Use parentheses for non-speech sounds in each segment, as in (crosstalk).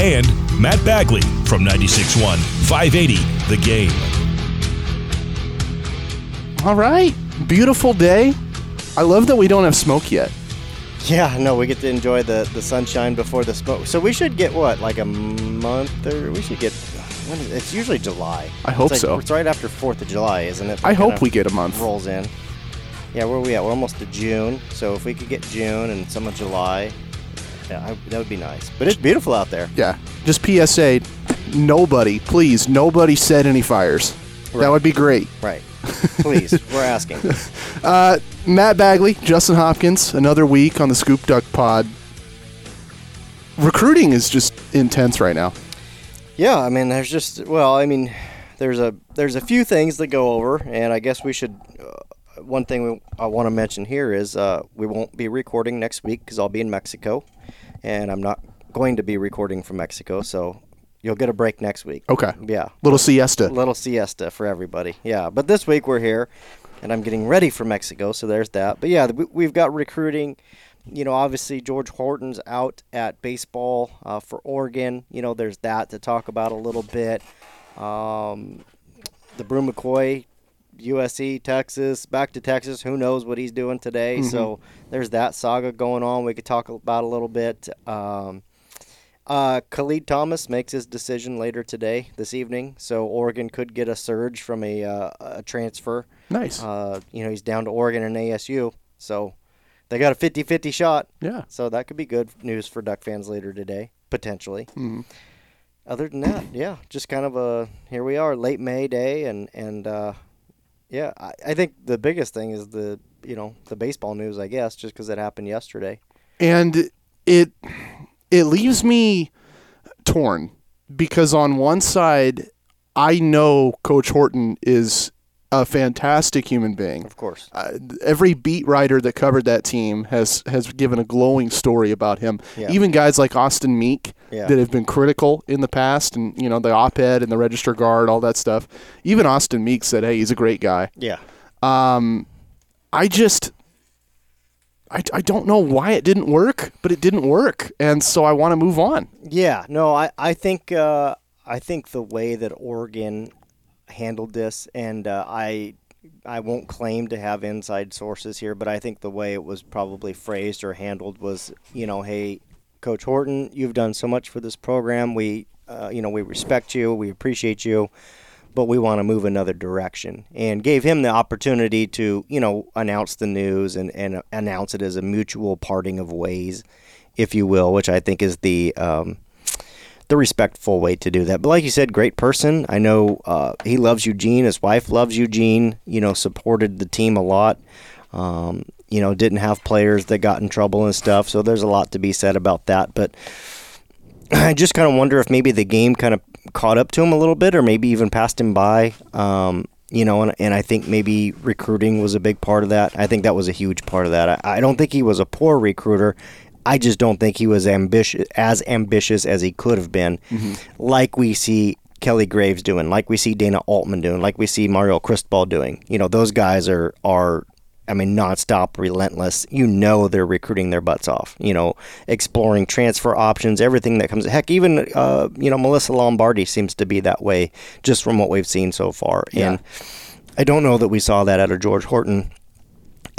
and Matt Bagley from 96.1 580 The Game. All right. Beautiful day. I love that we don't have smoke yet. Yeah, no, we get to enjoy the, the sunshine before the smoke. So we should get what, like a month or we should get. When is, it's usually July. I hope It's like- so. It's right after Fourth of July, isn't it? I hope we get a month. rolls in. Yeah, where are we at? We're almost to June. So if we could get June and some of July, yeah, I, that would be nice. But it's beautiful out there. Yeah. Just PSA nobody, please, nobody set any fires. That would be great. Right. Please, we're asking. (laughs) Matt Bagley, Justin Hopkins, another week on the Scoop Duck Pod. Recruiting is just intense right now. Yeah, I mean, there's just well, I mean, there's a there's a few things that go over, and I guess we should. Uh, one thing we, I want to mention here is uh, we won't be recording next week because I'll be in Mexico, and I'm not going to be recording from Mexico, so you'll get a break next week. Okay. Yeah, Little siesta. little siesta for everybody. Yeah, but this week we're here, and I'm getting ready for Mexico, so there's that. But yeah, we- we've got recruiting. You know, obviously George Horton's out at baseball uh, for Oregon. You know, there's that to talk about a little bit. Um, the Bru McCoy, USC, Texas, back to Texas. Who knows what he's doing today? So there's that saga going on. We could talk about a little bit. Um, uh, Khalid Thomas makes his decision later today, this evening. So Oregon could get a surge from a, uh, a transfer. Nice. Uh, you know, he's down to Oregon and ASU. So they got a 50 50 shot. yeah. So that could be good news for Duck fans later today, potentially. Other than that, yeah, just kind of a here we are, late May day, and and uh, yeah, I, I think the biggest thing is the you know the baseball news, I guess, just because it happened yesterday. and it it leaves me torn because on one side I know Coach Horton is a fantastic human being. Of course, Uh, every beat writer that covered that team has has given a glowing story about him. Yeah. Even guys like Austin Meek Yeah. that have been critical in the past, and you know the op-ed and the Register Guard, all that stuff. Even Austin Meek said, "Hey, he's a great guy." yeah, Um I just I, I don't know why it didn't work, but it didn't work, and so I want to move on. yeah. No, I I think uh, I think the way that Oregon handled this, and uh, I I won't claim to have inside sources here, but I think the way it was probably phrased or handled was, you know, hey, Coach Horton, you've done so much for this program. We, uh, you know, we respect you, we appreciate you, but we want to move another direction, and gave him the opportunity to, you know, announce the news and and announce it as a mutual parting of ways, if you will, which I think is the um, the respectful way to do that. But like you said, great person. I know uh, he loves Eugene. His wife loves Eugene. You know, supported the team a lot. Um, you know, didn't have players that got in trouble and stuff. So there's a lot to be said about that. But (clears throat) I just kind of wonder if maybe the game kind of caught up to him a little bit, or maybe even passed him by. Um, you know, and, and I think maybe recruiting was a big part of that. I think that was a huge part of that. I, I don't think he was a poor recruiter. I just don't think he was ambitious as ambitious as he could have been, like we see Kelly Graves doing, like we see Dana Altman doing, like we see Mario Cristobal doing. You know, those guys are are I mean, nonstop, relentless. You know they're recruiting their butts off. You know, exploring transfer options, everything that comes. Heck, even uh, you know Melissa Lombardi seems to be that way, just from what we've seen so far. And I don't know that we saw that out of George Horton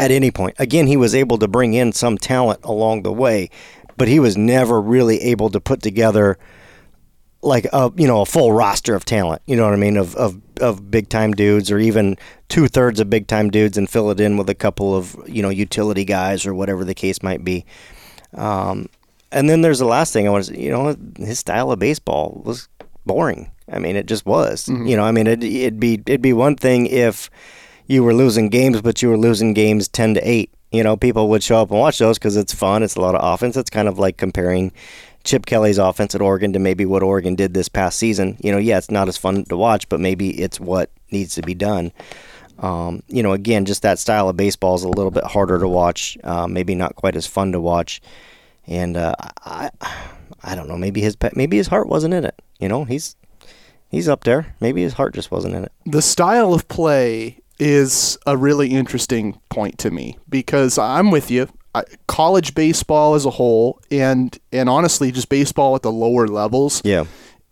at any point. Again, he was able to bring in some talent along the way, but he was never really able to put together like a you know a full roster of talent. You know what I mean of of, of big time dudes or even two thirds of big time dudes and fill it in with a couple of you know utility guys or whatever the case might be. Um, and then there's the last thing I want to say. You know, his style of baseball was boring. I mean, it just was. You know, I mean, it, it'd be it'd be one thing if you were losing games, but you were losing games ten to eight. You know, people would show up and watch those because it's fun. It's a lot of offense. It's kind of like comparing, Chip Kelly's offense at Oregon to maybe what Oregon did this past season. You know, yeah, it's not as fun to watch, but maybe it's what needs to be done. Um, you know, again, just that style of baseball is a little bit harder to watch. Uh, maybe not quite as fun to watch. And uh, I, I don't know. Maybe his maybe his heart wasn't in it. You know, he's he's up there. Maybe his heart just wasn't in it. The style of play is a really interesting point to me because I'm with you. I, college baseball as a whole, and and honestly, just baseball at the lower levels, Yeah.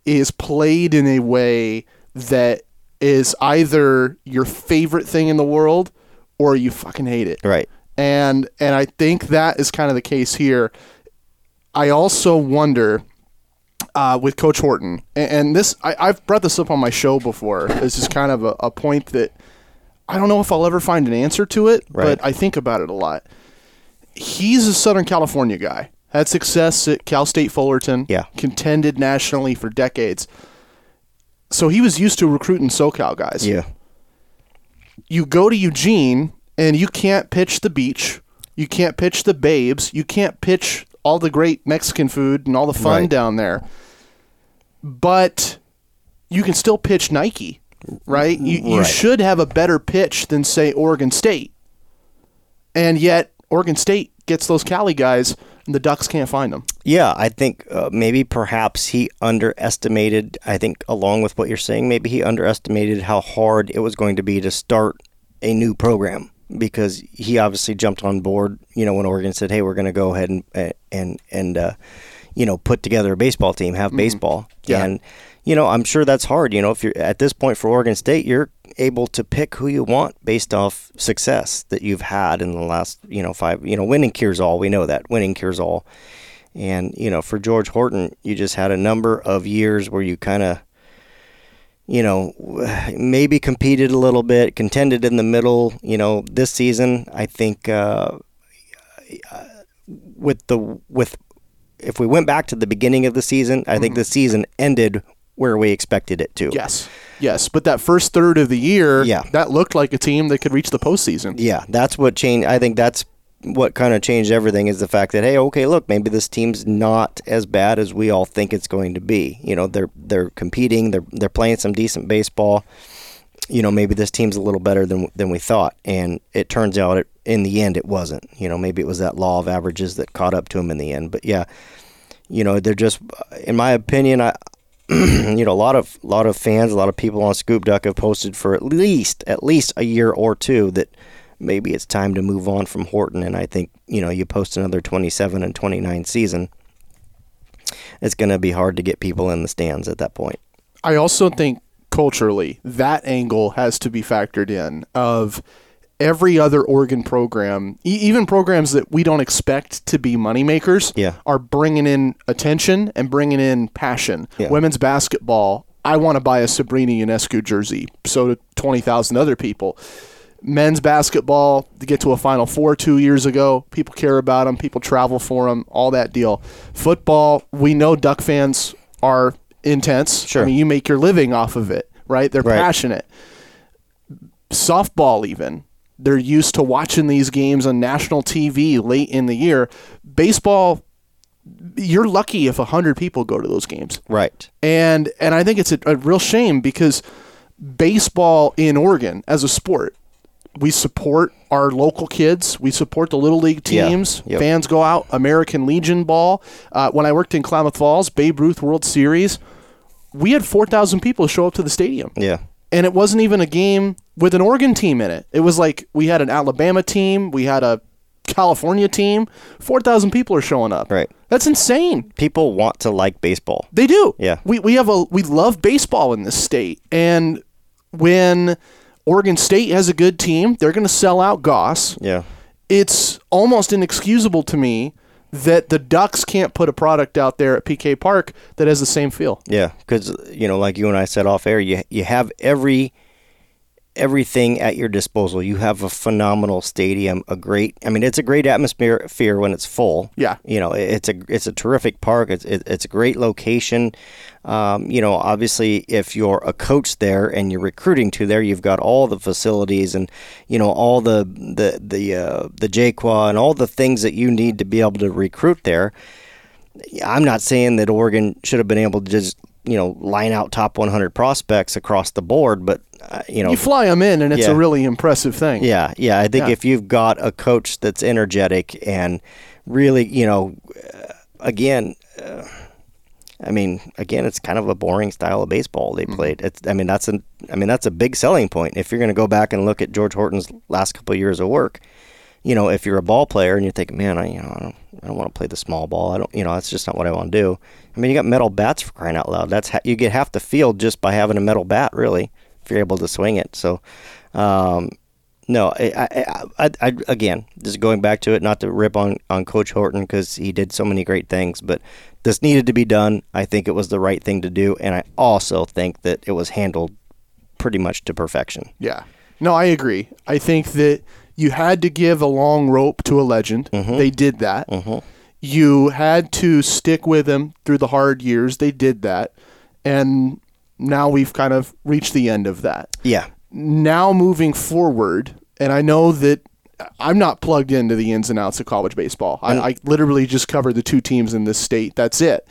is played in a way that is either your favorite thing in the world or you fucking hate it. Right. And and I think that is kind of the case here. I also wonder uh, with Coach Horton, and, and this I, I've brought this up on my show before. This is kind of a, a point that I don't know if I'll ever find an answer to it, Right. but I think about it a lot. He's a Southern California guy. Had success at Cal State Fullerton. Yeah. Contended nationally for decades. So he was used to recruiting SoCal guys Yeah. you go to Eugene and you can't pitch the beach, you can't pitch the babes, you can't pitch all the great Mexican food and all the fun Right. down there. But you can still pitch Nike, right? You, you Right. should have a better pitch than say Oregon State. And yet Oregon State gets those Cali guys and the Ducks can't find them. Yeah, I think uh, maybe perhaps he underestimated. I think, along with what you're saying, maybe he underestimated how hard it was going to be to start a new program because he obviously jumped on board. You know, when Oregon said, "Hey, we're going to go ahead and and and uh, you know put together a baseball team, have baseball," Yeah. and you know, I'm sure that's hard. You know, if you're at this point for Oregon State, you're able to pick who you want based off success that you've had in the last, you know, five. You know, winning cures all. We know that winning cures all. And you know, for George Horton, you just had a number of years where you kind of, you know, (sighs) maybe competed a little bit, contended in the middle. You know, this season, I think uh, with the with if we went back to the beginning of the season, I think the season ended where we expected it to. Yes. Yes. But that first third of the year, Yeah. that looked like a team that could reach the postseason. Yeah, that's what changed. I think that's what kind of changed everything is the fact that hey, okay, look, maybe this team's not as bad as we all think it's going to be. You know, they're they're competing, they're they're playing some decent baseball. You know, maybe this team's a little better than than we thought, and it turns out it, in the end it wasn't. You know, maybe it was that law of averages that caught up to them in the end. But yeah, you know, they're just, in my opinion, I. (clears throat) you know, a lot of lot of fans, a lot of people on Scoop Duck have posted for at least at least a year or two that maybe it's time to move on from Horton. And I think you know, you post another 27 and 29 season, it's going to be hard to get people in the stands at that point. I also think culturally that angle has to be factored in of every other Oregon program, e- even programs that we don't expect to be moneymakers, Yeah. are bringing in attention and bringing in passion. Yeah. Women's basketball, I want to buy a Sabrina Ionescu jersey. So do 20,000 other people. Men's basketball, to get to a Final Four two years ago, people care about them, people travel for them, all that deal. Football, we know Duck fans are intense. Sure. I mean, you make your living off of it, right? They're Right. passionate. Softball, even they're used to watching these games on national TV late in the year. Baseball, you're lucky if hundred people go to those games, Right. and and I think it's a, a real shame because baseball in Oregon as a sport, we support our local kids. We support the little league Yeah. teams. Yep. Fans go out. American Legion ball. Uh, when I worked in Klamath Falls, Babe Ruth World Series, we had four thousand people show up to the stadium Yeah. And it wasn't even a game with an Oregon team in it. It was like we had an Alabama team, we had a California team. Four thousand people are showing up. Right. That's insane. People want to like baseball. They do. Yeah. We we have a we love baseball in this state, and when Oregon State has a good team, they're going to sell out Goss. Yeah. It's almost inexcusable to me that the Ducks can't put a product out there at PK Park that has the same feel. Yeah, because you know, like you and I said off air, you you have every everything at your disposal. You have a phenomenal stadium, a great. I mean, it's a great atmosphere fear when it's full. Yeah. you know, it's a it's a terrific park. It's it, it's a great location. Um, you know, obviously, if you're a coach there and you're recruiting to there, you've got all the facilities and you know all the the the uh, the Jaqua and all the things that you need to be able to recruit there I'm not saying that Oregon should have been able to just you know line out top 100 prospects across the board, but uh, you know You fly them in, and it's Yeah. a really impressive thing. yeah, yeah. I think Yeah. if you've got a coach that's energetic and really, you know, uh, again, uh, I mean, again, it's kind of a boring style of baseball they played. It's, I mean, that's a, I mean, that's a big selling point. If you're going to go back and look at George Horton's last couple of years of work, you know, if you're a ball player and you're thinking, man, I, you know, I don't, I don't want to play the small ball. I don't, you know, that's just not what I want to do. I mean, you got metal bats for crying out loud. That's ha- you get half the field just by having a metal bat, really, if you're able to swing it. So, um, no, I, I, I, I, again, just going back to it, not to rip on, on Coach Horton because he did so many great things, but this needed to be done. I think it was the right thing to do, and I also think that it was handled pretty much to perfection. Yeah. No, I agree. I think that you had to give a long rope to a legend. Mm-hmm. They did that. You had to stick with him through the hard years. They did that. And now we've kind of reached the end of that. Yeah, Now moving forward, and I know that I'm not plugged into the ins and outs of college baseball. I, I literally just cover the two teams in this state. That's it.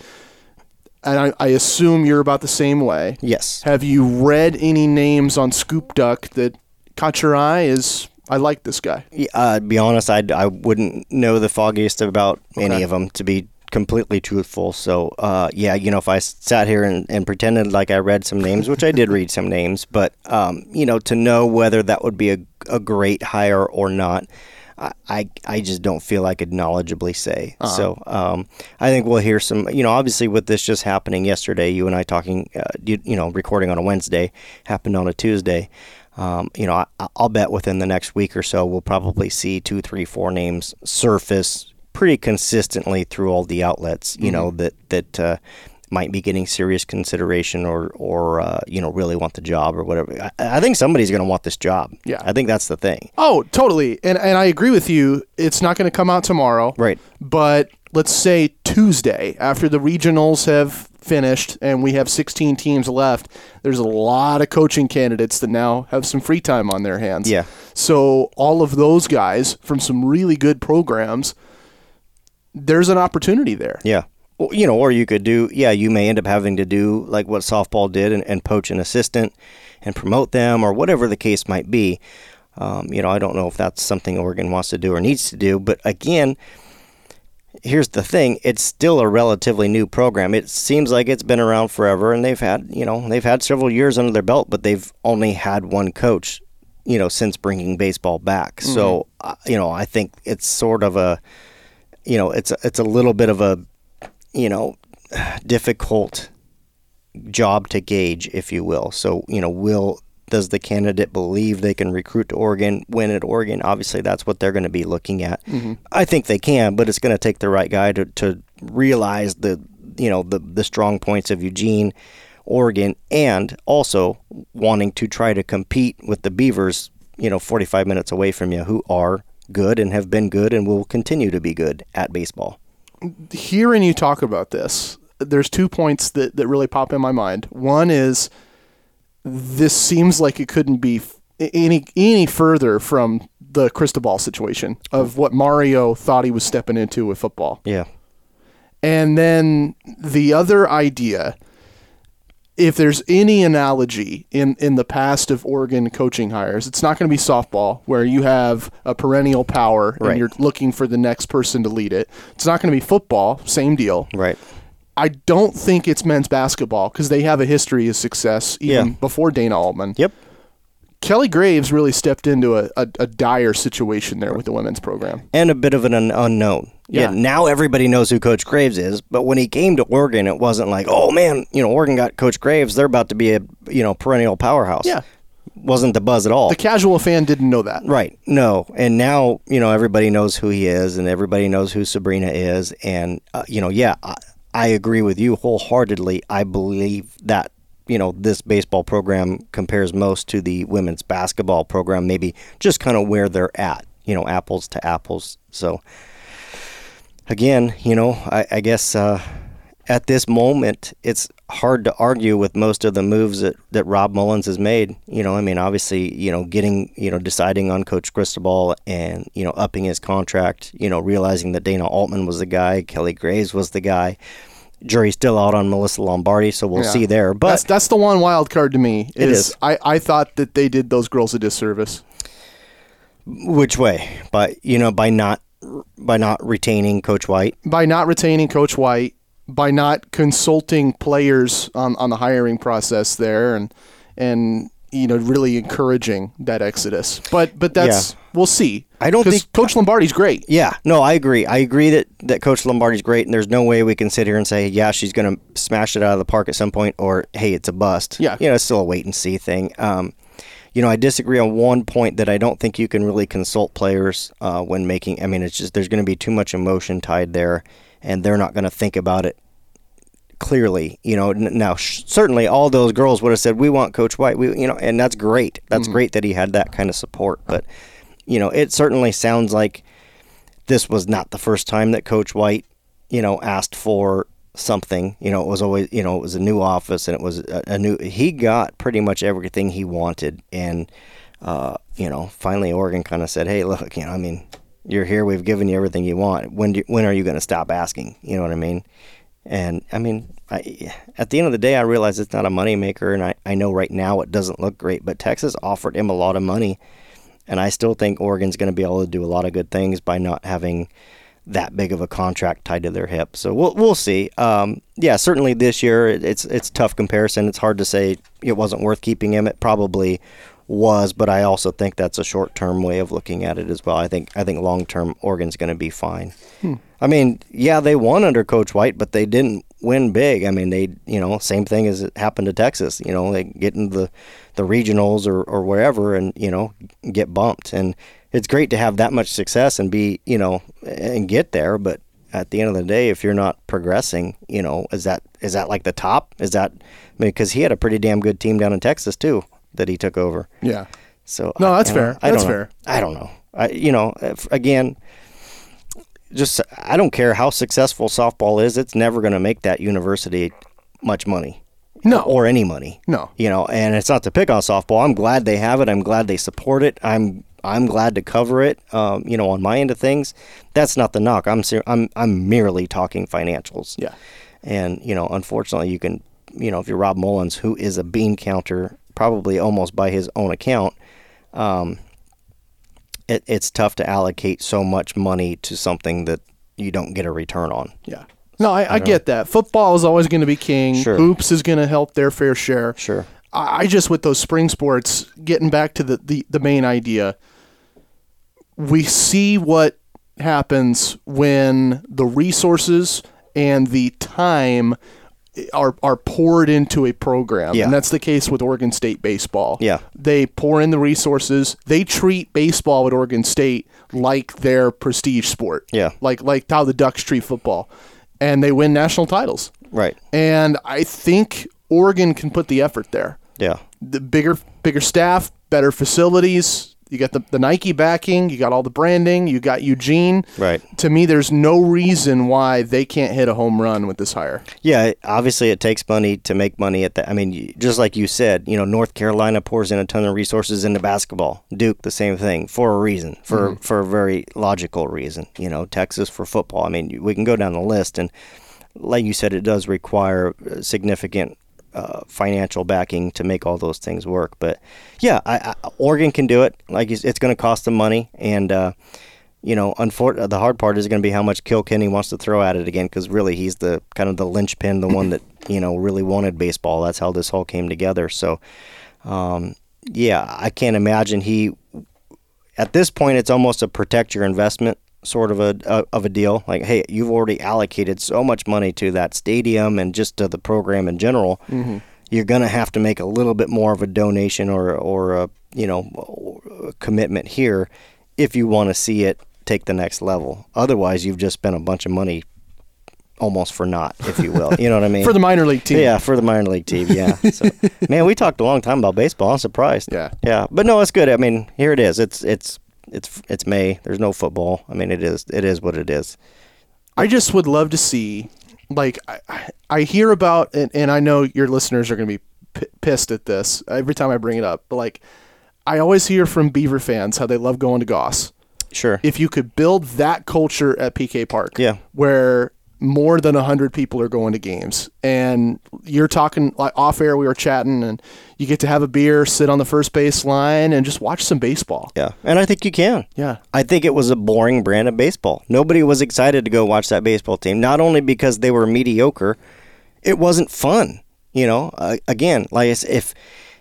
And I, I assume you're about the same way. yes. Have you read any names on Scoop Duck that caught your eye? Is I like this guy. Yeah, Uh, to be honest, I, I wouldn't know the foggiest about any of them, to be completely truthful. So, uh, yeah, you know, if I sat here and, and pretended like I read some names, which I did read some names, but, um, you know, to know whether that would be a, a great hire or not, I, I, just don't feel I could knowledgeably say. So um, I think we'll hear some, you know, obviously with this just happening yesterday, you and I talking, uh, you, you know, recording on a Wednesday, happened on a Tuesday. Um, you know, I, I'll bet within the next week or so, we'll probably see two, three, four names surface pretty consistently through all the outlets. You know that that uh, might be getting serious consideration or or uh, you know really want the job or whatever. I, I think somebody's going to want this job. Yeah. I think that's the thing. Oh, totally. And and I agree with you. It's not going to come out tomorrow. Right. But let's say Tuesday after the regionals have finished and we have 16 teams left, there's a lot of coaching candidates that now have some free time on their hands. Yeah. So all of those guys from some really good programs there's an opportunity there. Yeah. Well, you know, or you could do, yeah, you may end up having to do like what softball did and, and poach an assistant and promote them or whatever the case might be. Um, you know, I don't know if that's something Oregon wants to do or needs to do, but again, here's the thing it's still a relatively new program it seems like it's been around forever and they've had you know they've had several years under their belt but they've only had one coach you know since bringing baseball back so uh, you know i think it's sort of a you know it's a, it's a little bit of a you know difficult job to gauge if you will so you know will does the candidate believe they can recruit to Oregon, win at Oregon? Obviously, that's what they're going to be looking at. Mm-hmm. I think they can, but it's going to take the right guy to, to realize the you know the the strong points of Eugene, Oregon, and also wanting to try to compete with the Beavers. You know, 45 minutes away from you, who are good and have been good and will continue to be good at baseball. hearing you talk about this, there's two points that, that really pop in my mind. One is this seems like it couldn't be any any further from the Cristobal situation of what Mario thought he was stepping into with football. Yeah, And then the other idea, if there's any analogy in, in the past of Oregon coaching hires, it's not going to be softball where you have a perennial power and Right. you're looking for the next person to lead it. It's not going to be football, same deal. right. I don't think it's men's basketball because they have a history of success even Yeah. before Dana Altman. Yep. Kelly Graves really stepped into a, a, a dire situation there with the women's program. and a bit of an un- unknown. Yeah. Now everybody knows who Coach Graves is, but when he came to Oregon, it wasn't like, oh man, you know, Oregon got Coach Graves. They're about to be a you know perennial powerhouse. Yeah. Wasn't the buzz at all. The casual fan didn't know that. Right. No. And now, you know, everybody knows who he is and everybody knows who Sabrina is. And, uh, you know, yeah, I, I agree with you wholeheartedly. I believe that, you know, this baseball program compares most to the women's basketball program, maybe just kind of where they're at, you know, apples to apples. So, again, you know, I, I guess uh, at this moment, it's hard to argue with most of the moves that, that Rob Mullens has made. You know, I mean, obviously, you know, getting, you know, deciding on Coach Cristobal and, you know, upping his contract, you know, realizing that Dana Altman was the guy, Kelly Graves was the guy. Jury's still out on Melissa Lombardi, so we'll Yeah. see there. But that's that's the one wild card to me. It is. I, I thought that they did those girls a disservice. which way? By you know, by not by not retaining Coach White. by not retaining Coach White, by not consulting players on, on the hiring process there, and and you know really encouraging that exodus. But but that's we'll see. I don't think- Coach Lombardi's great. Yeah, no, I agree. I agree that, that Coach Lombardi's great, and there's no way we can sit here and say, yeah, she's going to smash it out of the park at some point, or hey, it's a bust. Yeah. you know, it's still a wait and see thing. Um, you know, I disagree on one point that I don't think you can really consult players uh, when making. I mean, it's just there's going to be too much emotion tied there, and they're not going to think about it clearly. You know, n- now sh- certainly all those girls would have said, "We want Coach White." We, you know, and that's great. That's great that he had that kind of support. But you know, it certainly sounds like this was not the first time that Coach White, you know, asked for something. You know, it was always, you know, it was a new office and it was a, a new. He got pretty much everything he wanted, and uh, you know, finally Oregon kind of said, "Hey, look, you know, I mean, you're here. We've given you everything you want. When do, when are you going to stop asking? You know what I mean?" And I mean, I, at the end of the day, I realize it's not a moneymaker, and I, I know right now it doesn't look great, but Texas offered him a lot of money. And I still think Oregon's going to be able to do a lot of good things by not having that big of a contract tied to their hip. So we'll we'll see. Um, yeah, certainly this year it- it's it's tough comparison. It's hard to say it wasn't worth keeping him. It probably was, but I also think that's a short term way of looking at it as well. I think I think long term Oregon's going to be fine. I mean, yeah, they won under Coach White, but they didn't win big. I mean, they you know same thing as it happened to Texas. You know, they get into the the regionals or or wherever, and you know get bumped. And it's great to have that much success and be you know and get there, but at the end of the day, if you're not progressing, you know, is that is that like the top? Is that I mean, because he had a pretty damn good team down in Texas too that he took over. Yeah. So No, that's know, fair. I That's don't know. fair. I don't know. I you know again, just I don't care how successful softball is. It's never going to make that university much money. No. or any money. No. you know, and it's not to pick on softball. I'm glad they have it. I'm glad they support it. I'm I'm glad to cover it. Um, you know, on my end of things, that's not the knock. I'm ser- I'm I'm merely talking financials. Yeah. And, you know, unfortunately, you can, you know, if you're Rob Mullens, who is a bean counter, probably almost by his own account, um, it, it's tough to allocate so much money to something that you don't get a return on. Yeah. No, I, I, get that. Football is always going to be king. Sure. Hoops is going to help their fair share. Sure. I I just with those spring sports, getting back to the, the, the main idea, we see what happens when the resources and the time are are poured into a program. Yeah. And that's the case with Oregon State baseball. Yeah. They pour in the resources. They treat baseball at Oregon State like their prestige sport. Yeah. Like like how the Ducks treat football. And they win national titles. Right. And I think Oregon can put the effort there. Yeah. The bigger bigger staff, better facilities. You got the, the Nike backing, you got all the branding, you got Eugene. Right. To me, there's no reason why they can't hit a home run with this hire. Yeah, obviously it takes money to make money at that. I mean, just like you said, you know, North Carolina pours in a ton of resources into basketball. Duke, the same thing, for a reason, for for a very logical reason. You know, Texas for football. I mean, we can go down the list, and like you said, it does require uh, significant uh, financial backing to make all those things work. But yeah, I, I, Oregon can do it. Like it's going to cost them money, and uh, you know, unfor- the hard part is going to be how much Kilkenny wants to throw at it again, because really he's the kind of the linchpin, the one that (coughs) you know really wanted baseball. That's how this all came together. So, um, yeah, I can't imagine he. At this point, it's almost a protect your investment sort of a, a of a deal. Like, hey, you've already allocated so much money to that stadium and just to the program in general. Mm-hmm. You're gonna have to make a little bit more of a donation or or a you know a commitment here if you want to see it take the next level. Otherwise, you've just spent a bunch of money almost for naught, if you will. You know what I mean? (laughs) For the minor league team. Yeah, for the minor league team. Yeah. (laughs) So, man, we talked a long time about baseball. I'm surprised. Yeah. Yeah, but no, it's good. I mean, here it is. It's it's it's it's May. There's no football. I mean, it is it is what it is. I just would love to see Like I, I- hear about, and, and I know your listeners are going to be p- pissed at this every time I bring it up. But like, I always hear from Beaver fans how they love going to Goss. Sure. If you could build that culture at PK Park, Yeah. where more than 100 people are going to games and you're talking like off air we were chatting and you get to have a beer sit on the first base line and just watch some baseball yeah. And I think you can. yeah I think it was a boring brand of baseball. Nobody was excited to go watch that baseball team, not only because they were mediocre, it wasn't fun. You know, uh, again, like if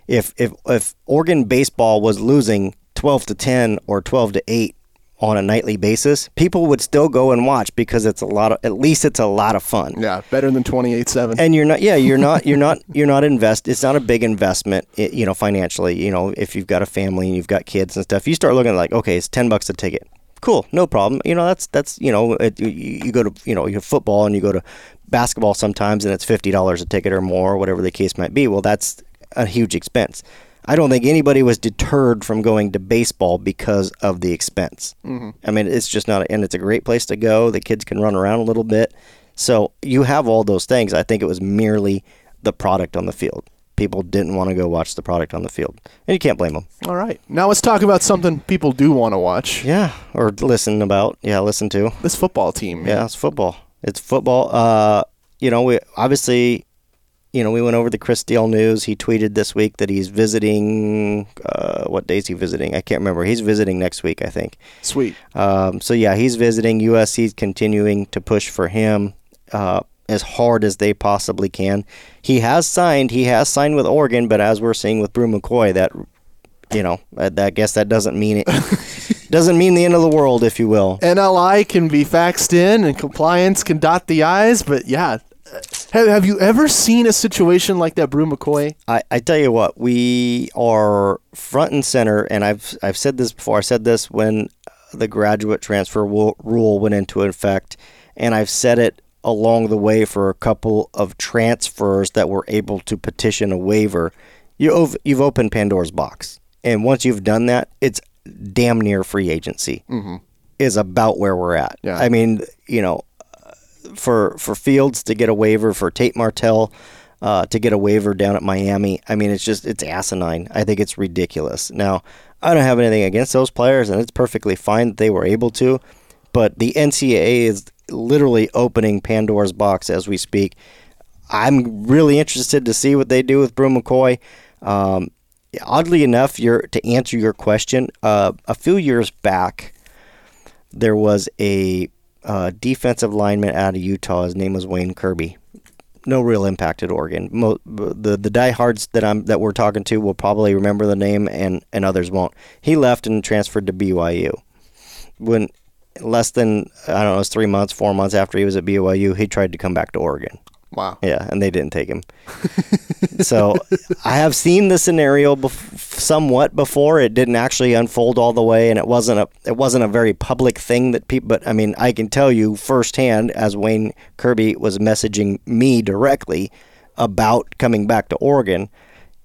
if if if Oregon baseball was losing 12 to 10 or 12 to 8 on a nightly basis, people would still go and watch because it's a lot of at least it's a lot of fun. yeah better than 28-7 And you're not, yeah, you're not, you're not, you're not invest. It's not a big investment, you know, financially. You know, if you've got a family and you've got kids and stuff, you start looking like, okay, it's ten bucks a ticket. Cool, no problem. You know, that's that's you know, it, you, you go to you know, you have football and you go to basketball sometimes, and it's fifty dollars a ticket or more, whatever the case might be. Well, that's a huge expense. I don't think anybody was deterred from going to baseball because of the expense. Mm-hmm. I mean, it's just not, and it's a great place to go. The kids can run around a little bit. So you have all those things. I think it was merely the product on the field. People didn't want to go watch the product on the field, and you can't blame them. all right now let's talk about something people do want to watch Yeah, or listen about. Yeah, listen to. this football team Yeah, it's football. It's football. Uh, you know, we obviously, you know, we went over the Chris Steele news. He tweeted this week that he's visiting. Uh, what day is he visiting? I can't remember. He's visiting next week, I think. sweet Um, so yeah, he's visiting. USC's continuing to push for him uh, as hard as they possibly can. He has signed. He has signed with Oregon, but as we're seeing with Bru McCoy, that you know, I, I guess that doesn't mean it. (laughs) doesn't mean the end of the world, if you will. NLI can be faxed in and compliance can dot the I's, but yeah. Have, have you ever seen a situation like that, Bru McCoy? I, I tell you what, we are front and center, and I've I've said this before. I said this when the graduate transfer rule went into effect, and I've said it along the way for a couple of transfers that were able to petition a waiver. You ov- you've opened Pandora's box, and once you've done that, it's damn near free agency. Mm-hmm. Is about where we're at. Yeah. I mean, you know, for for Fields to get a waiver, for Tate Martell uh, to get a waiver down at Miami. I mean, it's just it's asinine. I think it's ridiculous. Now, I don't have anything against those players, and it's perfectly fine that they were able to. But the NCAA is literally opening Pandora's box as we speak. I'm really interested to see what they do with Bru McCoy. Um, oddly enough, your to answer your question, uh, a few years back, there was a uh, defensive lineman out of Utah. His name was Wayne Kirby. No real impact at Oregon. Mo- the the diehards that I'm that we're talking to will probably remember the name, and and others won't. He left and transferred to BYU. When less than I don't know, it was three months, four months after he was at BYU, he tried to come back to Oregon. Wow. Yeah, and they didn't take him. (laughs) so I have seen the scenario bef- somewhat before. It didn't actually unfold all the way, and it wasn't a it wasn't a very public thing that people. But I mean, I can tell you firsthand, as Wayne Kirby was messaging me directly about coming back to Oregon.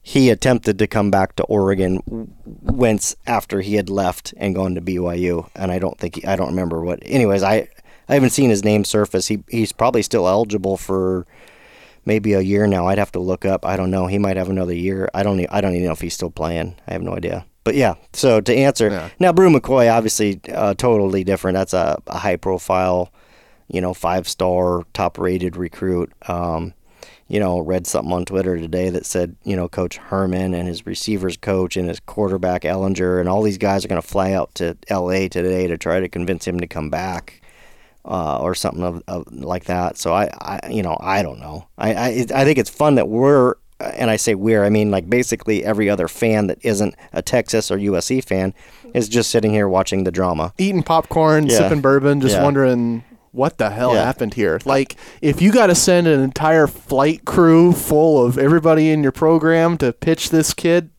He attempted to come back to Oregon whence after he had left and gone to BYU, and I don't think I don't remember what. Anyways, I I haven't seen his name surface. He he's probably still eligible for maybe a year now. I'd have to look up. I don't know. He might have another year. I don't. I don't even know if he's still playing. I have no idea. But yeah. So to answer Yeah. now, Bru McCoy obviously uh, totally different. That's a, a high profile, you know, five star, top rated recruit. Um, you know, read something on Twitter today that said, you know, Coach Herman and his receivers coach and his quarterback Ehlinger and all these guys are going to fly out to L.A. today to try to convince him to come back uh, or something of, of like that. So I, I, you know, I don't know. I, I, I think it's fun that we're, and I say we're, I mean like basically every other fan that isn't a Texas or USC fan is just sitting here watching the drama. Eating popcorn, Yeah. sipping bourbon, just Yeah. wondering what the hell Yeah. happened here. Like, if you got to send an entire flight crew full of everybody in your program to pitch this kid,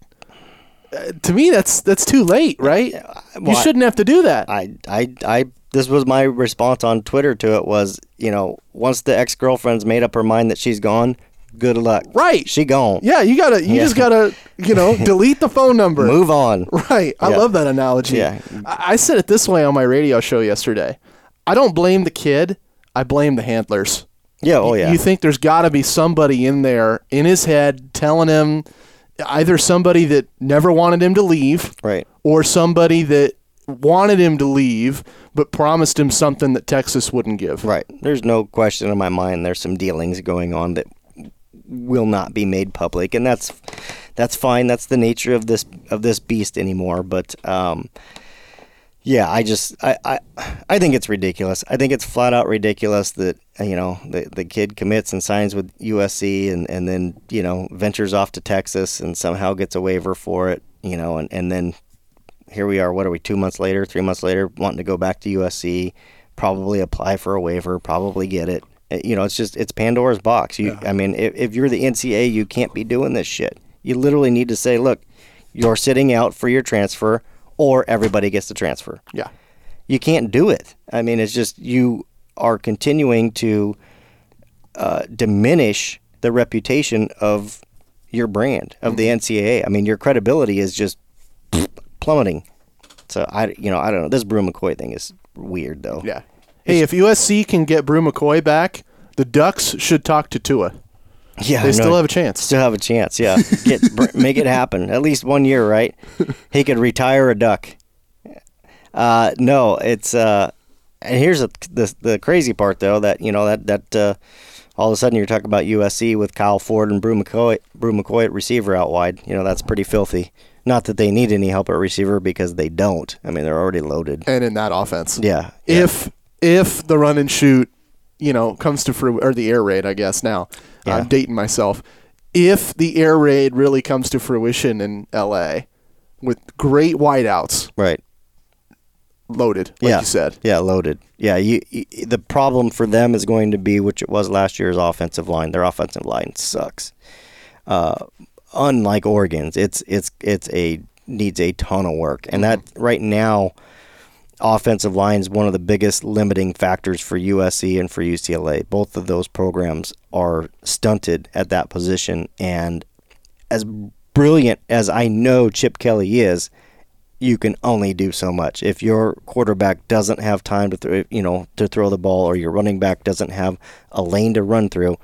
uh, to me that's that's too late, right? you well, I- shouldn't have to do that. I, I, I, this was my response on Twitter to it was, you know, once the ex girlfriend's made up her mind that she's gone, good luck. Right. She gone. yeah, you gotta, you Yeah. just gotta, you know, (laughs) delete the phone number. Move on. Right. I Yeah. love that analogy. Yeah. I I said it this way on my radio show yesterday. I don't blame the kid. I blame the handlers. Yeah, oh, yeah. You think there's got to be somebody in there in his head telling him either somebody that never wanted him to leave, Right. or somebody that wanted him to leave but promised him something that Texas wouldn't give. Right. There's no question in my mind. There's some dealings going on that will not be made public, and that's that's fine. That's the nature of this of this beast anymore. But um, yeah, I just I, I I think it's ridiculous. I think it's flat out ridiculous that you know the the kid commits and signs with USC and and then you know ventures off to Texas and somehow gets a waiver for it. You know, and and then here we are. What are we? Two months later, three months later, wanting to go back to USC, probably apply for a waiver, probably get it. Uh, You know, it's just it's Pandora's box. You, I mean, if, if you're the NCAA, you can't be doing this shit. You literally need to say, look, you're sitting out for your transfer, or everybody gets the transfer. Yeah. You can't do it. I mean, it's just you are continuing to uh, diminish the reputation of your brand of the NCAA. I mean, your credibility is just (laughs) plummeting. So I, you know, I don't know. This Bru McCoy thing is weird, though. Yeah. Hey, if USC can get Bru McCoy back, the Ducks should talk to Tua. yeah. They I still have a chance. Still have a chance. Yeah, get (laughs) br- make it happen. At least one year, right? He could retire a duck. Uh, no, it's uh, and here's the, the the crazy part though that you know that that uh, all of a sudden you're talking about USC with Kyle Ford and Bru McCoy, Bru McCoy at receiver out wide. You know that's pretty filthy. Not that they need any help at receiver because they don't. I mean they're already loaded. And in that offense. Yeah. yeah. If if the run and shoot, you know, comes to fruition, or the air raid, I guess now. Yeah. I'm dating myself. If the air raid really comes to fruition in LA with great wideouts right. loaded, like yeah. you said. Yeah, loaded. Yeah, you, you. The problem for them is going to be, which it was last year's offensive line. Their offensive line sucks. Uh, unlike Oregon's, it's it's it's a needs a ton of work, and that mm-hmm. right now, offensive line is one of the biggest limiting factors for USC and for UCLA. Both of those programs are stunted at that position, and as brilliant as I know Chip Kelly is, you can only do so much. If your quarterback doesn't have time to throw, you know, to throw the ball, or your running back doesn't have a lane to run through,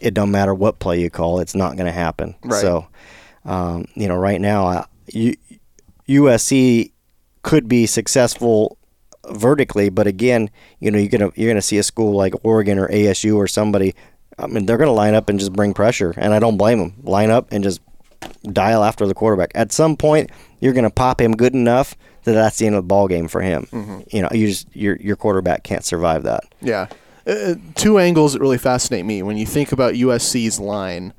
it don't matter what play you call, it's not going to happen. Right. So, um, you know, right now, uh, U- USC could be successful vertically, but again, you know, you're gonna you're gonna see a school like Oregon or ASU or somebody. I mean, they're gonna line up and just bring pressure, and I don't blame them. Line up and just dial after the quarterback. At some point, you're going to pop him good enough that that's the end of the ball game for him. Mm-hmm. You know, you just your your quarterback can't survive that. Yeah. Uh, two angles that really fascinate me when you think about USC's line.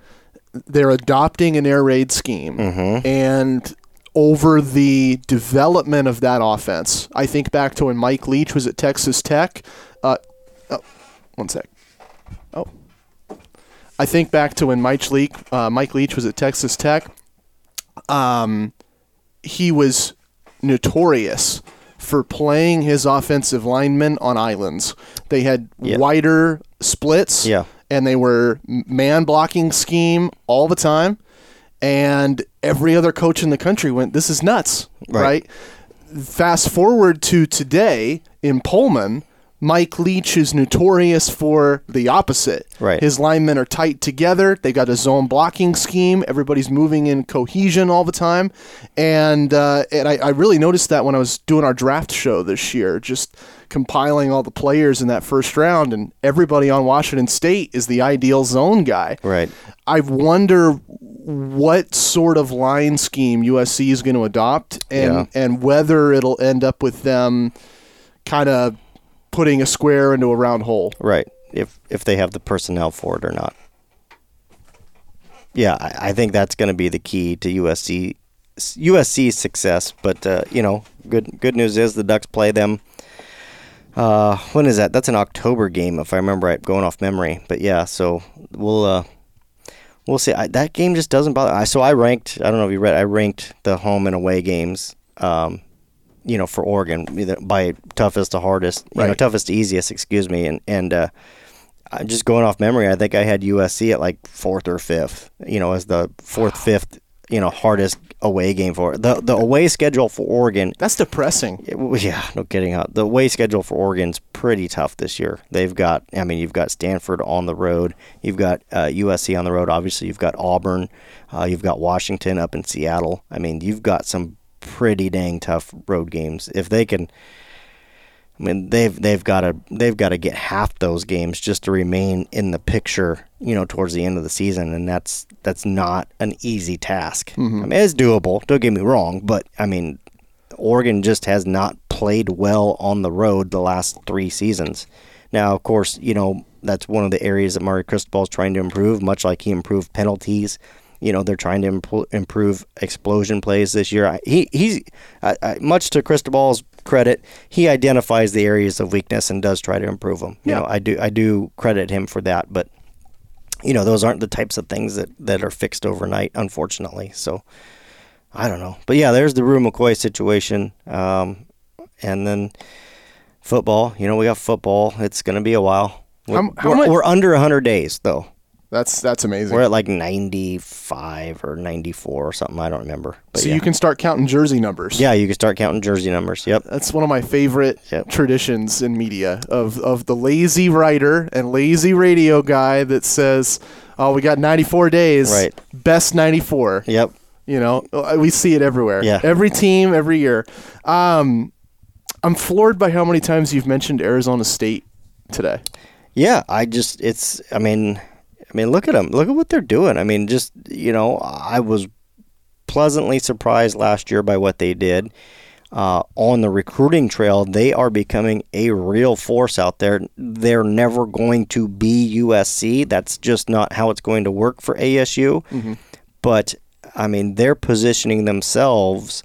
They're adopting an air raid scheme, and over the development of that offense, I think back to when Mike Leach was at Texas Tech. Uh, oh, one sec. Oh, I think back to when Mike Leach, uh, Mike Leach was at Texas Tech. Um, he was notorious for playing his offensive linemen on islands. They had Yeah. wider splits, Yeah. and they were man blocking scheme all the time. And every other coach in the country went, "This is nuts!" Right. right? Fast forward to today in Pullman, Mike Leach is notorious for the opposite. Right. His linemen are tight together. They got a zone blocking scheme. Everybody's moving in cohesion all the time, and uh, and I, I really noticed that when I was doing our draft show this year, just compiling all the players in that first round, and everybody on Washington State is the ideal zone guy. Right. I wonder what sort of line scheme USC is going to adopt, and Yeah. and whether it'll end up with them kind of putting a square into a round hole. Right. If if they have the personnel for it or not. Yeah, I, I think that's going to be the key to USC USC's success. But uh, you know, good good news is the Ducks play them. Uh, when is that? That's an October game, if I remember right, going off memory. But yeah, so we'll uh, we'll see. I, that game just doesn't bother. I so I ranked. I don't know if you read. I ranked the home and away games. Um, you know, for Oregon, by toughest to hardest, you know, toughest to easiest, excuse me, and and uh, just going off memory. I think I had USC at like fourth or fifth, you know, as the fourth, fifth you know hardest away game for the the away schedule for Oregon. That's depressing. yeah, no kidding. huh? The away schedule for Oregon's pretty tough this year. They've got, I mean, you've got Stanford on the road, you've got uh, USC on the road. Obviously, you've got Auburn, uh, you've got Washington up in Seattle. I mean, you've got some pretty dang tough road games. If they can, I mean, they've they've got to they've got to get half those games just to remain in the picture, you know, towards the end of the season, and that's that's not an easy task. Mm-hmm. I mean, it's doable. Don't get me wrong, but I mean, Oregon just has not played well on the road the last three seasons. Now, of course, you know that's one of the areas that Mario Cristobal is trying to improve, much like he improved penalties. You know, they're trying to imp- improve explosion plays this year. I- He he's I, I, much to Cristobal's credit, he identifies the areas of weakness and does try to improve them. You Yeah. know, I do I do credit him for that, but you know, those aren't the types of things that that are fixed overnight, unfortunately. So. I don't know. But yeah, there's the Bru McCoy situation. Um, and then football. You know, we got football. It's going to be a while. We're, How- how we're, much- we're under 100 days, though. That's that's amazing. We're at like 95 or 94 or something. I don't remember. But so yeah. you can start counting jersey numbers. yeah, you can start counting jersey numbers. Yep. That's one of my favorite Yep. traditions in media of, of the lazy writer and lazy radio guy that says, "Oh, we got 94 days. Right. Best 94." Yep. You know, uh, we see it everywhere. Yeah. Every team, every year. Um, I'm floored by how many times you've mentioned Arizona State today. Yeah, I just it's I mean I mean look at them. Look at what they're doing. I mean just you know, I was pleasantly surprised last year by what they did. Uh, on the recruiting trail, they are becoming a real force out there. They're never going to be USC. That's just not how it's going to work for ASU. But I mean, they're positioning themselves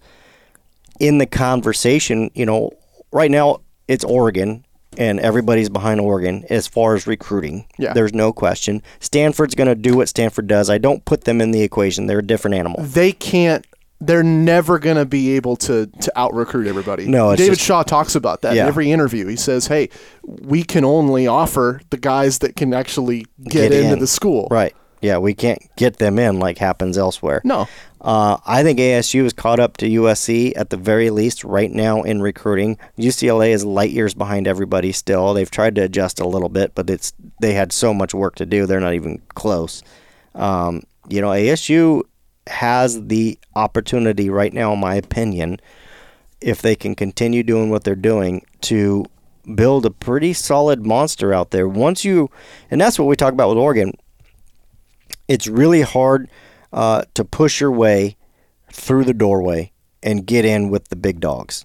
in the conversation, you know, right now it's Oregon and everybody's behind Oregon as far as recruiting. Yeah. There's no question. Stanford's going to do what Stanford does. I don't put them in the equation. They're a different animal. They can't. They're never going to be able to to out recruit everybody. No, it's David just- Shaw talks about that Yeah. in every interview. He says, "Hey, we can only offer the guys that can actually get, Get into in. the school." Right. Yeah, we can't get them in like happens elsewhere. No. Uh, I think ASU is caught up to USC at the very least right now in recruiting. UCLA is light years behind everybody still. They've tried to adjust a little bit, but it's they had so much work to do. They're not even close. Um, you know, ASU has the opportunity right now, in my opinion, if they can continue doing what they're doing to build a pretty solid monster out there. Once you, and that's what we talk about with Oregon. It's really hard uh, to push your way through the doorway and get in with the big dogs.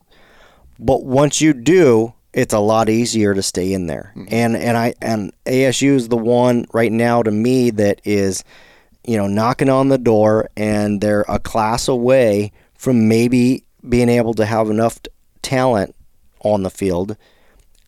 But once you do, it's a lot easier to stay in there. And and I and ASU is the one right now to me that is, you know, knocking on the door, and they're a class away from maybe being able to have enough t- talent on the field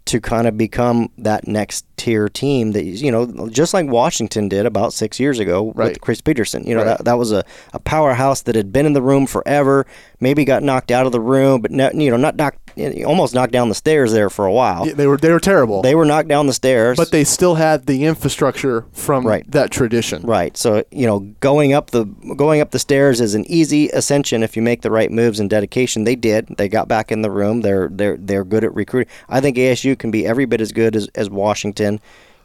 to kind of become that next tier team that you know just like Washington did about six years ago Right. with Chris Petersen. You know Right. that that was a, a powerhouse that had been in the room forever. Maybe got knocked out of the room, but no, you know not knocked almost knocked down the stairs there for a while. Yeah, They were they were terrible. They were knocked down the stairs, but they still had the infrastructure from Right. that tradition. Right. So you know, going up the going up the stairs is an easy ascension if you make the right moves and dedication. They did. They got back in the room. They're they're they're good at recruiting. I think ASU can be every bit as good as, as Washington.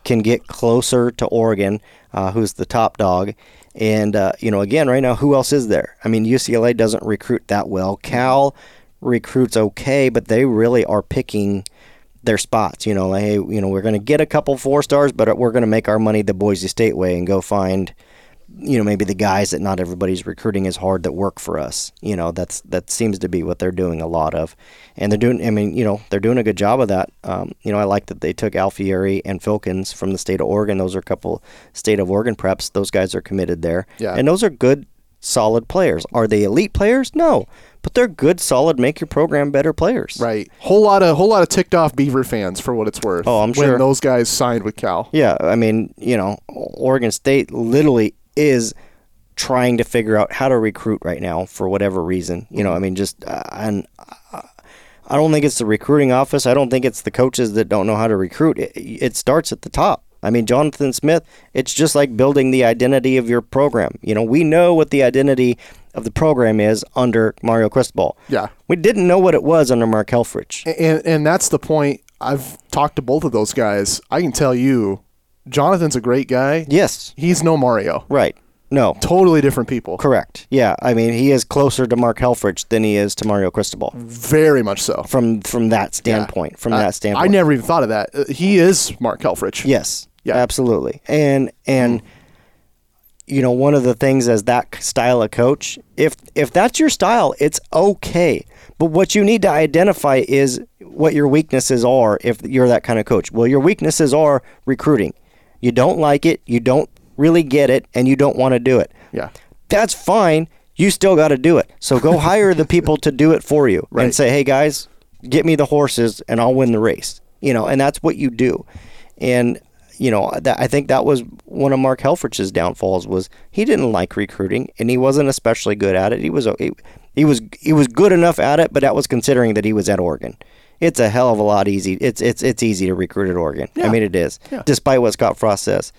Can get closer to Oregon, uh, who's the top dog. And uh, you know, again, right now, who else is there? I mean, UCLA doesn't recruit that well. Cal recruits okay, but they really are picking their spots. You know, like, hey, you know, we're going to get a couple four stars, but we're going to make our money the Boise State way and go find, you know, maybe the guys that not everybody's recruiting as hard that work for us. You know, that's that seems to be what they're doing a lot of, and they're doing. I mean, you know, they're doing a good job of that. Um, you know, I like that they took Alfieri and Filkins from the state of Oregon. Those are a couple state of Oregon preps. Those guys are committed there, Yeah. and those are good, solid players. Are they elite players? No. But they're good, solid, make your program better players. Right. Whole lot of whole lot of ticked off Beaver fans for what it's worth. Oh, I'm when sure. those guys signed with Cal. Yeah, I mean, you know, Oregon State literally is trying to figure out how to recruit right now for whatever reason. You know, I mean, just uh, and uh, I don't think it's the recruiting office. I don't think it's the coaches that don't know how to recruit. It, it starts at the top. I mean, Jonathan Smith. It's just like building the identity of your program. You know, we know what the identity of the program is under Mario Cristobal. Yeah. We didn't know what it was under Mark Helfrich. And and that's the point. I've talked to both of those guys. I can tell you, Jonathan's a great guy. Yes. He's no Mario. Right. No. Totally different people. Correct. Yeah. I mean, he is closer to Mark Helfrich than he is to Mario Cristobal Very much so. from from that standpoint. From I- that standpoint. I never even thought of that. Uh, He is Mark Helfrich. Yes. Yeah. Absolutely. And and you know, one of the things as that style of coach, if if that's your style, it's okay. But what you need to identify is what your weaknesses are if you're that kind of coach. Well, your weaknesses are recruiting. You don't like it, you don't really get it, and you don't want to do it. Yeah. That's fine. You still got to do it. So go hire the people to do it for you Right. and say, "Hey guys, get me the horses and I'll win the race." You know, and that's what you do. And you know, that, I think that was one of Mark Helfrich's downfalls was he didn't like recruiting and he wasn't especially good at it. He was he, he was he was good enough at it, but that was considering that he was at Oregon. It's a hell of a lot easy. It's it's it's easy to recruit at Oregon. I mean, it is, Yeah. despite what Scott Frost says.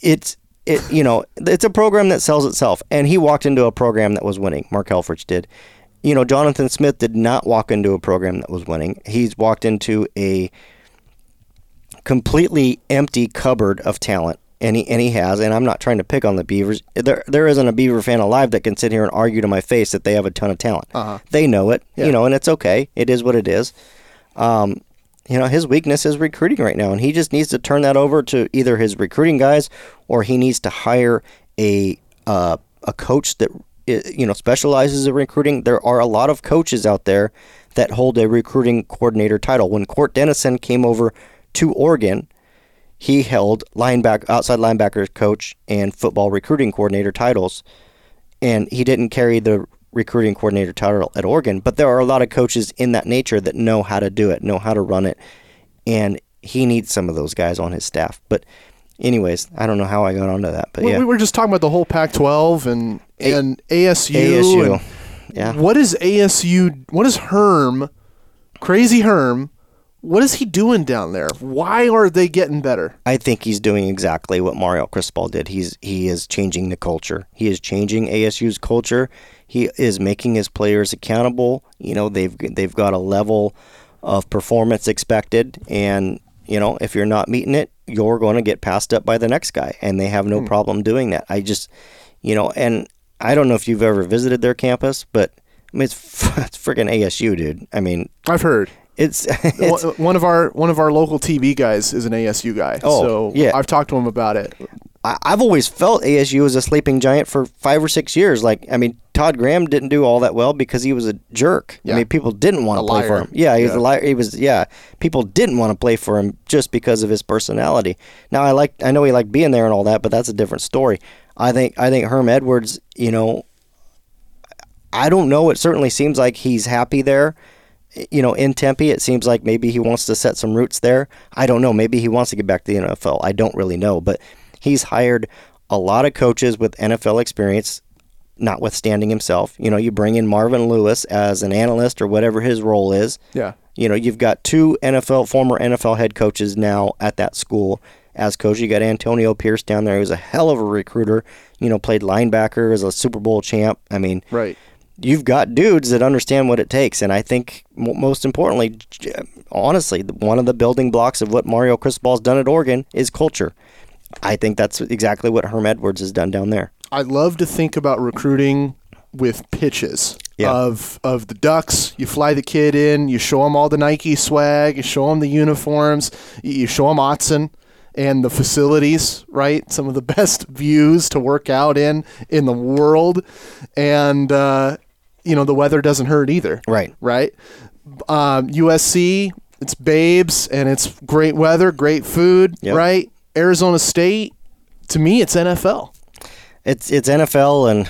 It's it you know it's a program that sells itself, and he walked into a program that was winning. Mark Helfrich did. You know, Jonathan Smith did not walk into a program that was winning. He's walked into a completely empty cupboard of talent. And he, and he has, and I'm not trying to pick on the Beavers. There there isn't a Beaver fan alive that can sit here and argue to my face that they have a ton of talent. Uh-huh. They know it, Yeah. you know, and it's okay. It is what it is. Um, you know, his weakness is recruiting right now, and he just needs to turn that over to either his recruiting guys or he needs to hire a uh, a coach that you know specializes in recruiting. There are a lot of coaches out there that hold a recruiting coordinator title. When Cort Dennison came over to Oregon, he held linebacker, outside linebacker coach, and football recruiting coordinator titles and he didn't carry the recruiting coordinator title at Oregon, but there are a lot of coaches in that nature that know how to do it, know how to run it, and he needs some of those guys on his staff. But, anyways, I don't know how I got onto that, but We, yeah, we were just talking about the whole Pac-12 and A- and ASU. ASU, and yeah. What is ASU? What is Herm? Crazy Herm. What is he doing down there? Why are they getting better? I think he's doing exactly what Mario Cristobal did. He's he is changing the culture. He is changing ASU's culture. He is making his players accountable. You know, they've they've got a level of performance expected and you know, if you're not meeting it, you're going to get passed up by the next guy and they have no hmm. problem doing that. I just you know, and I don't know if you've ever visited their campus, but I mean, it's, (laughs) it's freaking ASU, dude. I mean, I've heard. It's, (laughs) it's One- one of our one of our local TV guys is an ASU guy. Oh, so yeah. I've talked to him about it. I, I've always felt ASU was a sleeping giant for five or six years. Like, I mean, Todd Graham didn't do all that well because he was a jerk. Yeah. I mean, people didn't want to play for him. Yeah, he was Yeah. a liar. He was, yeah. People didn't want to play for him just because of his personality. Now, I like, I know he liked being there and all that, but that's a different story. I think, I think Herm Edwards, you know, I don't know. It certainly seems like he's happy there. You know, in Tempe, it seems like maybe he wants to set some roots there. I don't know. Maybe he wants to get back to the NFL. I don't really know. But he's hired a lot of coaches with NFL experience, notwithstanding himself. You know, you bring in Marvin Lewis as an analyst or whatever his role is. Yeah. You know, you've got two NFL former NFL head coaches now at that school as coach. You got Antonio Pierce down there, He was a hell of a recruiter. You know, played linebacker as a Super Bowl champ. I mean, Right. You've got dudes that understand what it takes, and I think most importantly, honestly, one of the building blocks of what Mario Cristobal's done at Oregon is culture. I think that's exactly what Herm Edwards has done down there. I love to think about recruiting with pitches Yeah. of of the Ducks. You fly the kid in, you show him all the Nike swag, you show him the uniforms, you show him Autzen and the facilities, right? Some of the (laughs) best views to work out in in the world, and uh, you know the weather doesn't hurt either, Right. Right. Um, USC, it's babes and it's great weather, great food, Yep. right? Arizona State, to me, it's NFL. It's it's NFL and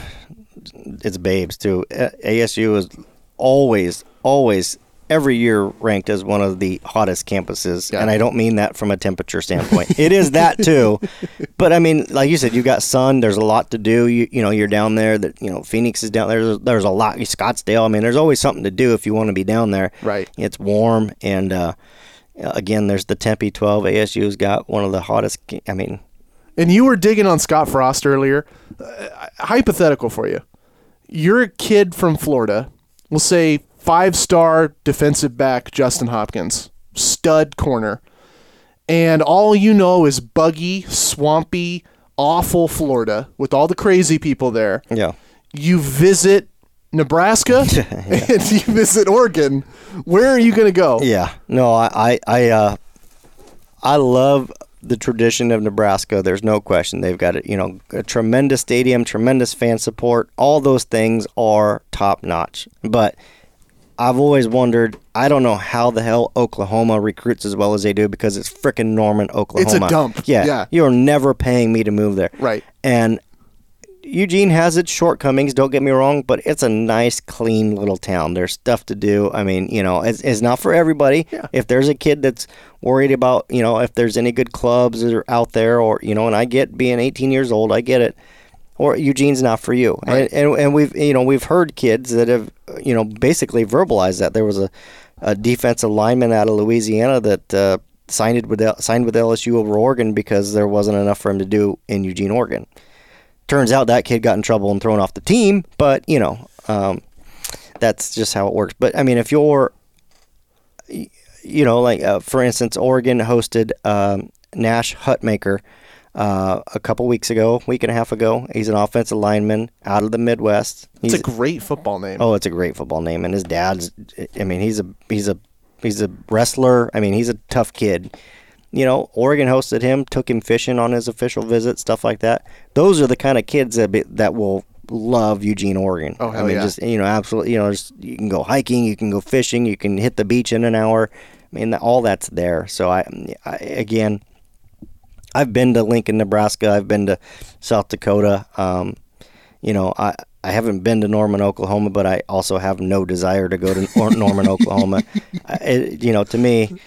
it's babes too. A- ASU is always always every year ranked as one of the hottest campuses, Yeah. and I don't mean that from a temperature standpoint. it is that too, (laughs) but I mean, like you said, you got sun. There's a lot to do. You you know you're down there. That you know Phoenix is down there. There's, there's a lot. Scottsdale. I mean, there's always something to do if you want to be down there. Right. It's warm and. uh Again, there's the Tempe 12. ASU's got one of the hottest. I mean, And you were digging on Scott Frost earlier. Uh, hypothetical for you. you're a kid from Florida. We'll say five star defensive back Justin Hopkins, stud corner. And all you know is buggy, swampy, awful Florida with all the crazy people there. Yeah. You visit Nebraska (laughs) and you visit Oregon. Where are you going to go? Yeah. No, I I I, uh, I love the tradition of Nebraska. There's no question. They've got a, you know a tremendous stadium, tremendous fan support. All those things are top notch. But I've always wondered. I don't know how the hell Oklahoma recruits as well as they do because it's frickin' Norman, Oklahoma. It's a dump. Yeah. Yeah. You're never paying me to move there. Right. And Eugene has its shortcomings, don't get me wrong, but it's a nice, clean little town. There's stuff to do. I mean, you know, it's, it's not for everybody. Yeah. If there's a kid that's worried about, you know, if there's any good clubs that are out there, or, you know, and I get being 18 years old, I get it. Or Eugene's not for you. Right. And, and, and we've, you know, we've heard kids that have, you know, basically verbalized that. There was a, a defensive lineman out of Louisiana that, uh, signed with signed with LSU over Oregon because there wasn't enough for him to do in Eugene, Oregon turns out that kid got in trouble and thrown off the team. But you know, um, that's just how it works. But I mean, if you're, you know, like uh, for instance, Oregon hosted um, Nash Hutmacher uh, a couple weeks ago, week and a half ago. He's an offensive lineman out of the Midwest. It's He's, a great football name. oh, it's a great football name, and his dad's. I mean, he's a he's a he's a wrestler. I mean, he's a tough kid. You know, Oregon hosted him, took him fishing on his official visit, stuff like that. Those are the kind of kids that be, that will love Eugene, Oregon. Oh, I mean, yeah. just you know, absolutely. You know, just, you can go hiking, you can go fishing, you can hit the beach in an hour. I mean, all that's there. So I, I again, I've been to Lincoln, Nebraska. I've been to South Dakota. Um, you know, I I haven't been to Norman, Oklahoma, but I also have no desire to go to (laughs) Norman, Oklahoma. I- It, you know, to me,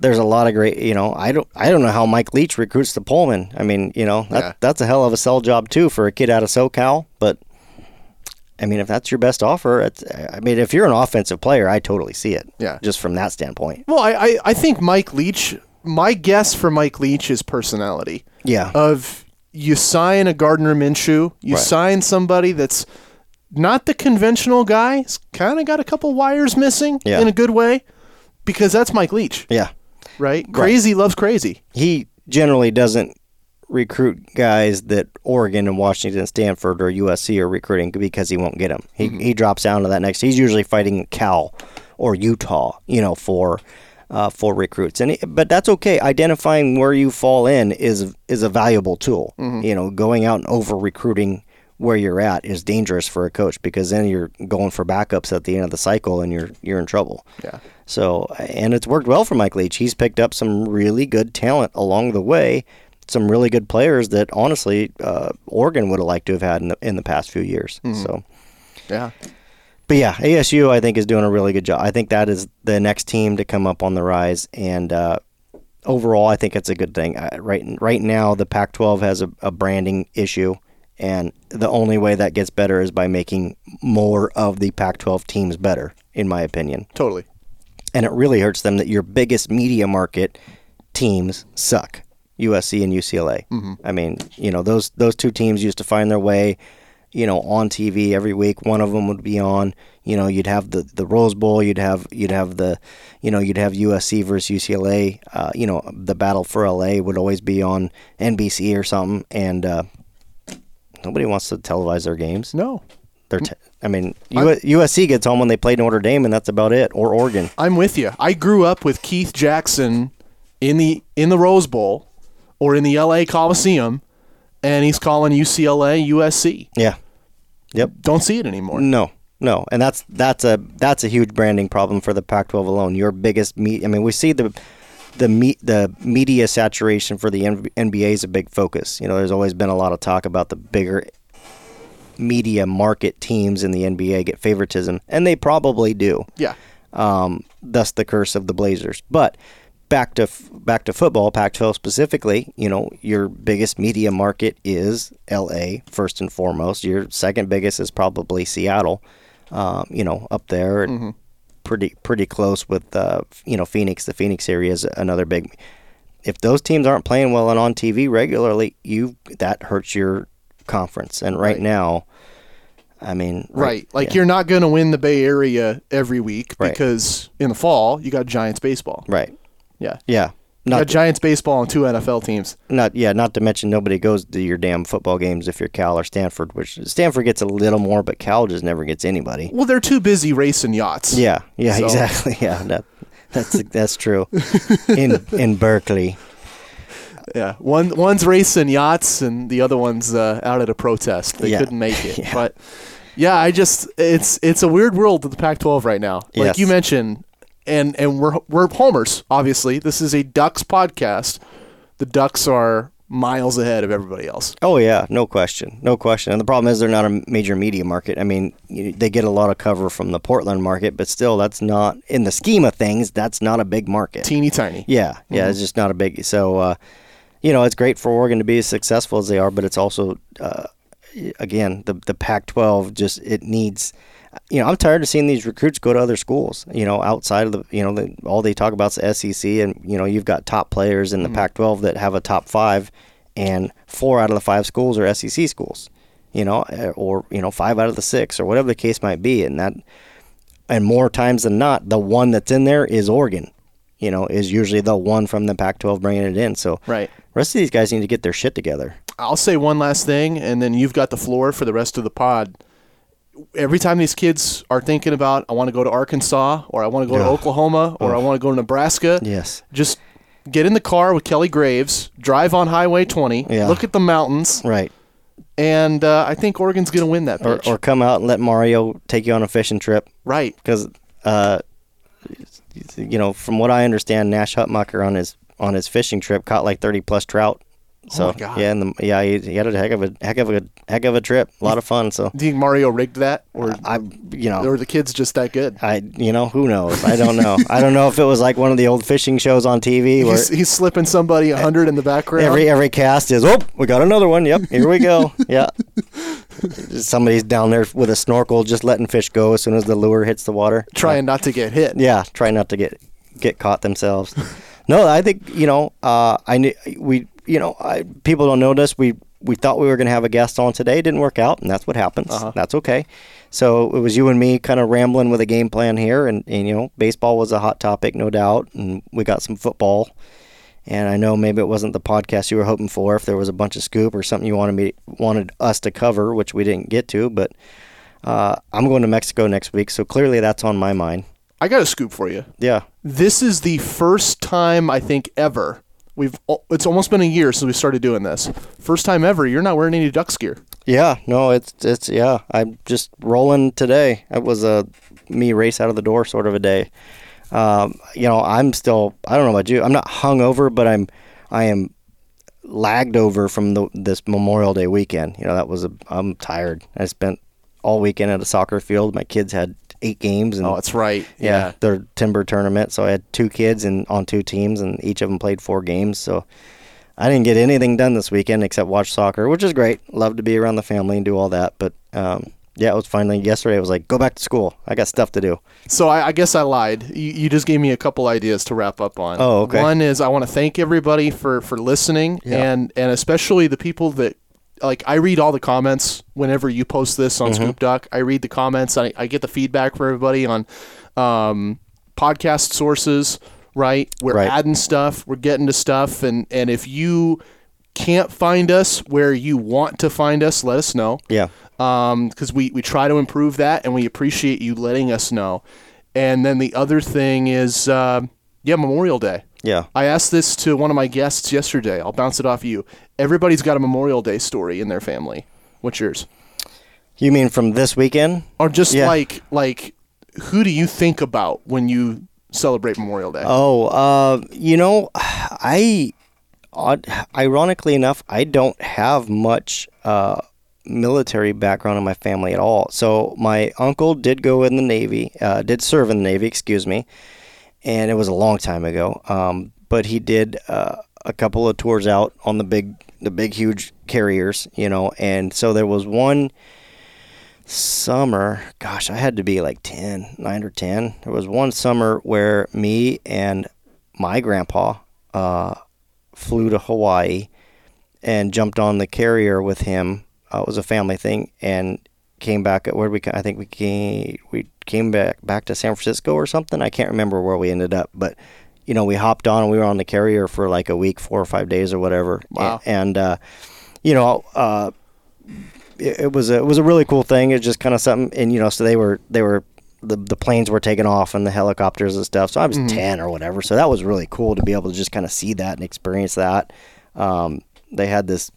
there's a lot of great. You know, I don't I don't know how Mike Leach recruits the Pullman. I mean, you know, that, Yeah. that's a hell of a sell job too for a kid out of SoCal. But I mean, if that's your best offer, it's, I mean, if you're an offensive player, I totally see it. Yeah. just from that standpoint. Well, I, I, I think Mike Leach, my guess for Mike Leach is personality. Yeah. Of you sign a Gardner Minshew, you Right. sign somebody that's not the conventional guy, he's kind of got a couple wires missing Yeah. in a good way, because that's Mike Leach, yeah. right? Crazy loves crazy. he generally doesn't recruit guys that Oregon and Washington, Stanford, or USC are recruiting because he won't get them. He mm-hmm. he drops down to that next. He's usually fighting Cal or Utah, you know, for uh, for recruits. And it, but that's okay. Identifying where you fall in is is a valuable tool. You know, going out and over recruiting where you're at is dangerous for a coach because then you're going for backups at the end of the cycle and you're you're in trouble. Yeah. So, and it's worked well for Mike Leach. He's picked up some really good talent along the way, some really good players that honestly uh, Oregon would have liked to have had in the, in the past few years. So, Yeah. But yeah, ASU I think is doing a really good job. I think that is the next team to come up on the rise, and uh, overall I think it's a good thing. Uh, right right now, the Pac-12 has a, a branding issue. And the only way that gets better is by making more of the Pac 12 teams better, in my opinion Totally. and it really hurts them that your biggest media market teams suck. USC and UCLA. I mean, you know those those two teams used to find their way, you know, on TV every week. One of them would be on. You know, you'd have the, the Rose Bowl. You'd have you'd have the, you know, you'd have USC versus UCLA. Uh, you know, the battle for LA would always be on NBC or something, and uh, nobody wants to televise their games. No. They're I mean, U- USC gets home when they play Notre Dame, and that's about it. Or Oregon. I'm with you. I grew up with Keith Jackson in the in the Rose Bowl or in the LA Coliseum and he's calling UCLA USC. Yeah. Yep. Don't see it anymore. No, no, and that's that's a that's a huge branding problem for the Pac-12 alone. Your biggest meet. I mean, we see the the me, the media saturation for the NBA is a big focus. You know, there's always been a lot of talk about the bigger media market teams in the NBA get favoritism, and they probably do. Yeah. Um, thus the curse of the Blazers. But back to back to football, Pac-12 specifically. You know, your biggest media market is LA first and foremost. Your second biggest is probably Seattle. Um, you know, up there, and pretty pretty close with uh, you know Phoenix. The Phoenix area is another big. If those teams aren't playing well and on TV regularly, you that hurts your conference. And right, now, I mean, Right. Like yeah. you're not going to win the Bay Area every week Right. because in the fall you got Giants baseball. right. Yeah. Yeah. You got Not Giants baseball and two NFL teams. not yeah. Not to mention nobody goes to your damn football games if you're Cal or Stanford, which Stanford gets a little more, but Cal just never gets anybody. Well, they're too busy racing yachts. Yeah. Yeah. So- Exactly. (laughs) Yeah. That, that's (laughs) that's true. (laughs) In in Berkeley. Yeah. One one's racing yachts and the other one's uh, out at a protest. They Yeah. couldn't make it. Yeah. But yeah, I just it's it's a weird world of the Pac-12 right now. Like Yes. you mentioned, and and we're we're homers. Obviously, this is a Ducks podcast. The Ducks are miles ahead of everybody else. Oh yeah, no question, no question. And the problem is they're not a major media market. I mean, you, they get a lot of cover from the Portland market, but still, that's not in the scheme of things. That's not a big market. Teeny tiny. Yeah, yeah, it's just not a big. So, uh, you know, it's great for Oregon to be as successful as they are, but it's also, uh, again, the the Pac-12 just it needs. You know, I'm tired of seeing these recruits go to other schools. You know, outside of the, you know, the, all they talk about is the SEC, and you know, you've got top players in the Pac-12 that have a top five, and four out of the five schools are SEC schools. You know, eh, or you know, five out of the six, or whatever the case might be, and that, and more times than not, the one that's in there is Oregon you know, is usually the one from the Pac-12 bringing it in. So, Right. rest of these guys need to get their shit together. I'll say one last thing, and then you've got the floor for the rest of the pod. Every time these kids are thinking about, I want to go to Arkansas, or I want to go to. Oklahoma, or I want to go to Nebraska, Yes. just get in the car with Kelly Graves, drive on Highway 20, Yeah. look at the mountains, Right. and uh, I think Oregon's going to win that Or, pitch. or come out and let Mario take you on a fishing trip right. because, uh, you know, from what I understand, Nash Hutmacher on his on his fishing trip caught like 30 plus trout. So Oh my God. yeah, and the, yeah, he, he had a heck of a heck of a heck of a trip. A lot of fun. So Do you think Mario rigged that, or I, you know, or the kids just that good? I, you know, who knows? I don't know. I don't know if it was like one of the old fishing shows on TV where He's, he's slipping somebody a hundred in the background. Every every cast is oh we got another one yep here we go (laughs) yeah somebody's down there with a snorkel just letting fish go as soon as the lure hits the water trying not to get hit. yeah try not to get get caught themselves no I think you know uh, I knew we you know I, people don't know this we we thought we were going to have a guest on today it didn't work out and that's what happens that's okay so it was you and me kind of rambling with a game plan here and, and you know baseball was a hot topic no doubt and we got some football and I know maybe it wasn't the podcast you were hoping for. If there was a bunch of scoop or something you wanted me wanted us to cover, which we didn't get to, but uh, I'm going to Mexico next week, so clearly that's on my mind. I got a scoop for you. Yeah, This is the first time I think ever we've. It's almost been a year since we started doing this. First time ever. You're not wearing any Ducks gear. yeah, no, it's it's yeah. I'm just rolling today. It was a me race out of the door sort of a day. Um, you know, I'm still. I don't know about you. I'm not hungover, but I'm. I am lagged over from the, this Memorial Day weekend. You know, that was a. I'm tired. I spent all weekend at a soccer field. My kids had eight games, and Oh, that's right. yeah, their timber tournament. So I had two kids and on two teams, and each of them played four games. So I didn't get anything done this weekend except watch soccer, which is great. Love to be around the family and do all that. But um, yeah, it was finally yesterday. I was like, go back to school. I got stuff to do. So I, I guess I lied. You, you just gave me a couple ideas to wrap up on. Oh, okay. One is I want to thank everybody for for listening, and and especially the people that like I read all the comments whenever you post this Mm-hmm. on Scoop Duck. I read the comments. I, I get the feedback from everybody on um, podcast sources. Right, we're Right. adding stuff. We're getting to stuff, and and if you can't find us where you want to find us, let us know Yeah. because we, we try to improve that and we appreciate you letting us know. And then the other thing is, uh, yeah, Memorial Day. Yeah. I asked this to one of my guests yesterday. I'll bounce it off you. Everybody's got a Memorial Day story in their family. What's yours? You mean from this weekend? Or just Yeah. like like who do you think about when you celebrate Memorial Day? Oh, uh, you know, I, odd, ironically enough, I don't have much uh, military background in my family at all. So my uncle did go in the Navy, uh, did serve in the Navy, excuse me, and it was a long time ago. Um, but he did uh, a couple of tours out on the big, the big, huge carriers, you know, and so there was one summer, gosh, I had to be like 10, 9 or 10. There was one summer where me and my grandpa uh, flew to Hawaii and jumped on the carrier with him. Uh, it was a family thing. And came back. Where we? I think we came. We came back back to San Francisco or something. I can't remember where we ended up, but you know, we hopped on and we were on the carrier for like a week, four or five days or whatever. Wow. A- And, uh, you know, uh, it, it was a, it was a really cool thing. It was just kind of something, and you know, so they were they were the the planes were taking off and the helicopters and stuff. So I was ten or whatever. So that was really cool to be able to just kind of see that and experience that. Um, they had this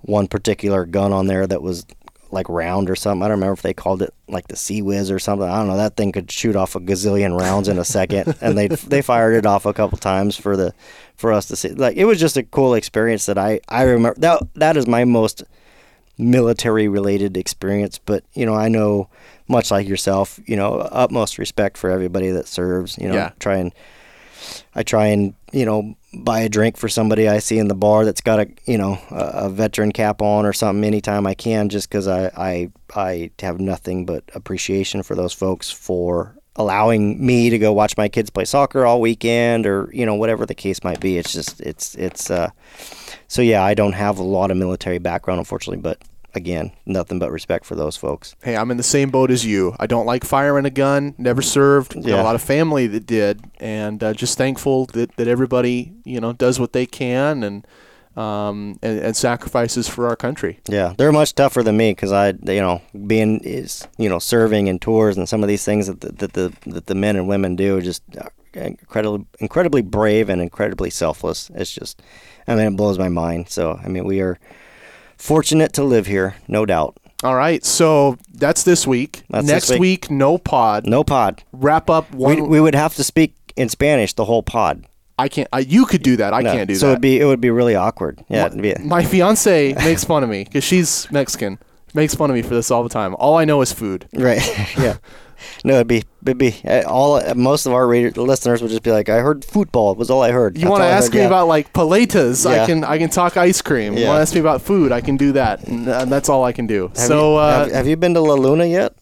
one particular gun on there that was like round or something. I don't remember if they called it like the Sea Whiz or something. I don't know. That thing could shoot off a gazillion rounds in a second, (laughs) and they they fired it off a couple times for the for us to see. Like it was just a cool experience that I I remember. That that is my most military related experience. But you know, I know much like yourself, you know, utmost respect for everybody that serves. You know, Yeah. try and I try and you know buy a drink for somebody I see in the bar that's got a you know a, a veteran cap on or something anytime I can, just because I, I I have nothing but appreciation for those folks for allowing me to go watch my kids play soccer all weekend or you know whatever the case might be. It's just it's it's uh so yeah I don't have a lot of military background unfortunately, but again nothing but respect for those folks. Hey, I'm in the same boat as you. I don't like firing a gun. Never served. Got Yeah. a lot of family that did, and uh, just thankful that, that everybody you know does what they can and um, and, and sacrifices for our country. Yeah, they're much tougher than me because I, you know, being is you know serving in tours and some of these things that the, that the that the men and women do are just uh, incredibly incredibly brave and incredibly selfless. It's just, I mean, it blows my mind. So I mean, we are fortunate to live here, no doubt. All right, so that's this week. That's this Next week. week, no pod. No pod. Wrap up We, one. we would have to speak in Spanish the whole pod. I can't. I, you could do that. I No, can't do that. so that. it'd be it would be really awkward. Yeah, it'd be, (laughs) My fiance makes fun of me because she's Mexican. Makes fun of me for this all the time. All I know is food. right. (laughs) yeah. No, it'd be it'd be uh, all most of our reader, listeners would just be like, "I heard football was all I heard." You want to ask me yeah. about like paletas? I can. I can talk ice cream. You want to ask me about food? I can do that. And, uh, that's all I can do. Have so you, uh, have, have you been to La Luna yet?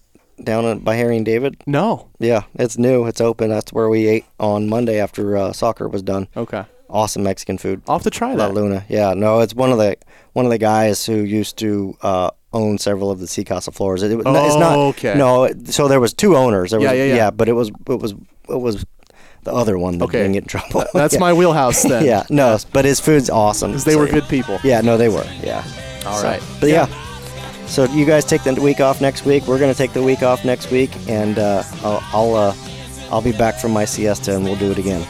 Down by Harry and David? no. Yeah, it's new. It's open. That's where we ate on Monday after uh, soccer was done. Okay. Awesome Mexican food. I'll have to try La that. Luna. Yeah, no, it's one of the one of the guys who used to uh, own several of the Sea Casa floors. It, it- it's not. Oh, okay. No, so there was two owners. There Yeah, was, yeah, yeah. but it was it was it was the other one that Okay. didn't get in trouble. That's (laughs) Yeah. my wheelhouse then. Yeah, no, but his food's awesome. 'Cause they So, were good people. Yeah, no, they were. Yeah. All So- right. But yeah. So you guys take the week off next week. We're gonna take the week off next week, and uh, I'll I'll, uh, I'll be back from my siesta, and we'll do it again.